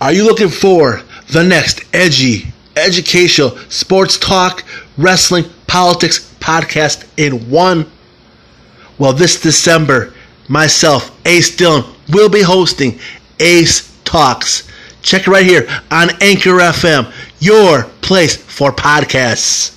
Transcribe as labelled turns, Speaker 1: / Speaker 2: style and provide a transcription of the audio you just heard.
Speaker 1: Are you looking for the next edgy, educational, sports talk, wrestling, politics podcast in one? Well, this December, myself, Ace Dillon, will be hosting Ace Talks. Check it right here on Anchor FM, your place for podcasts.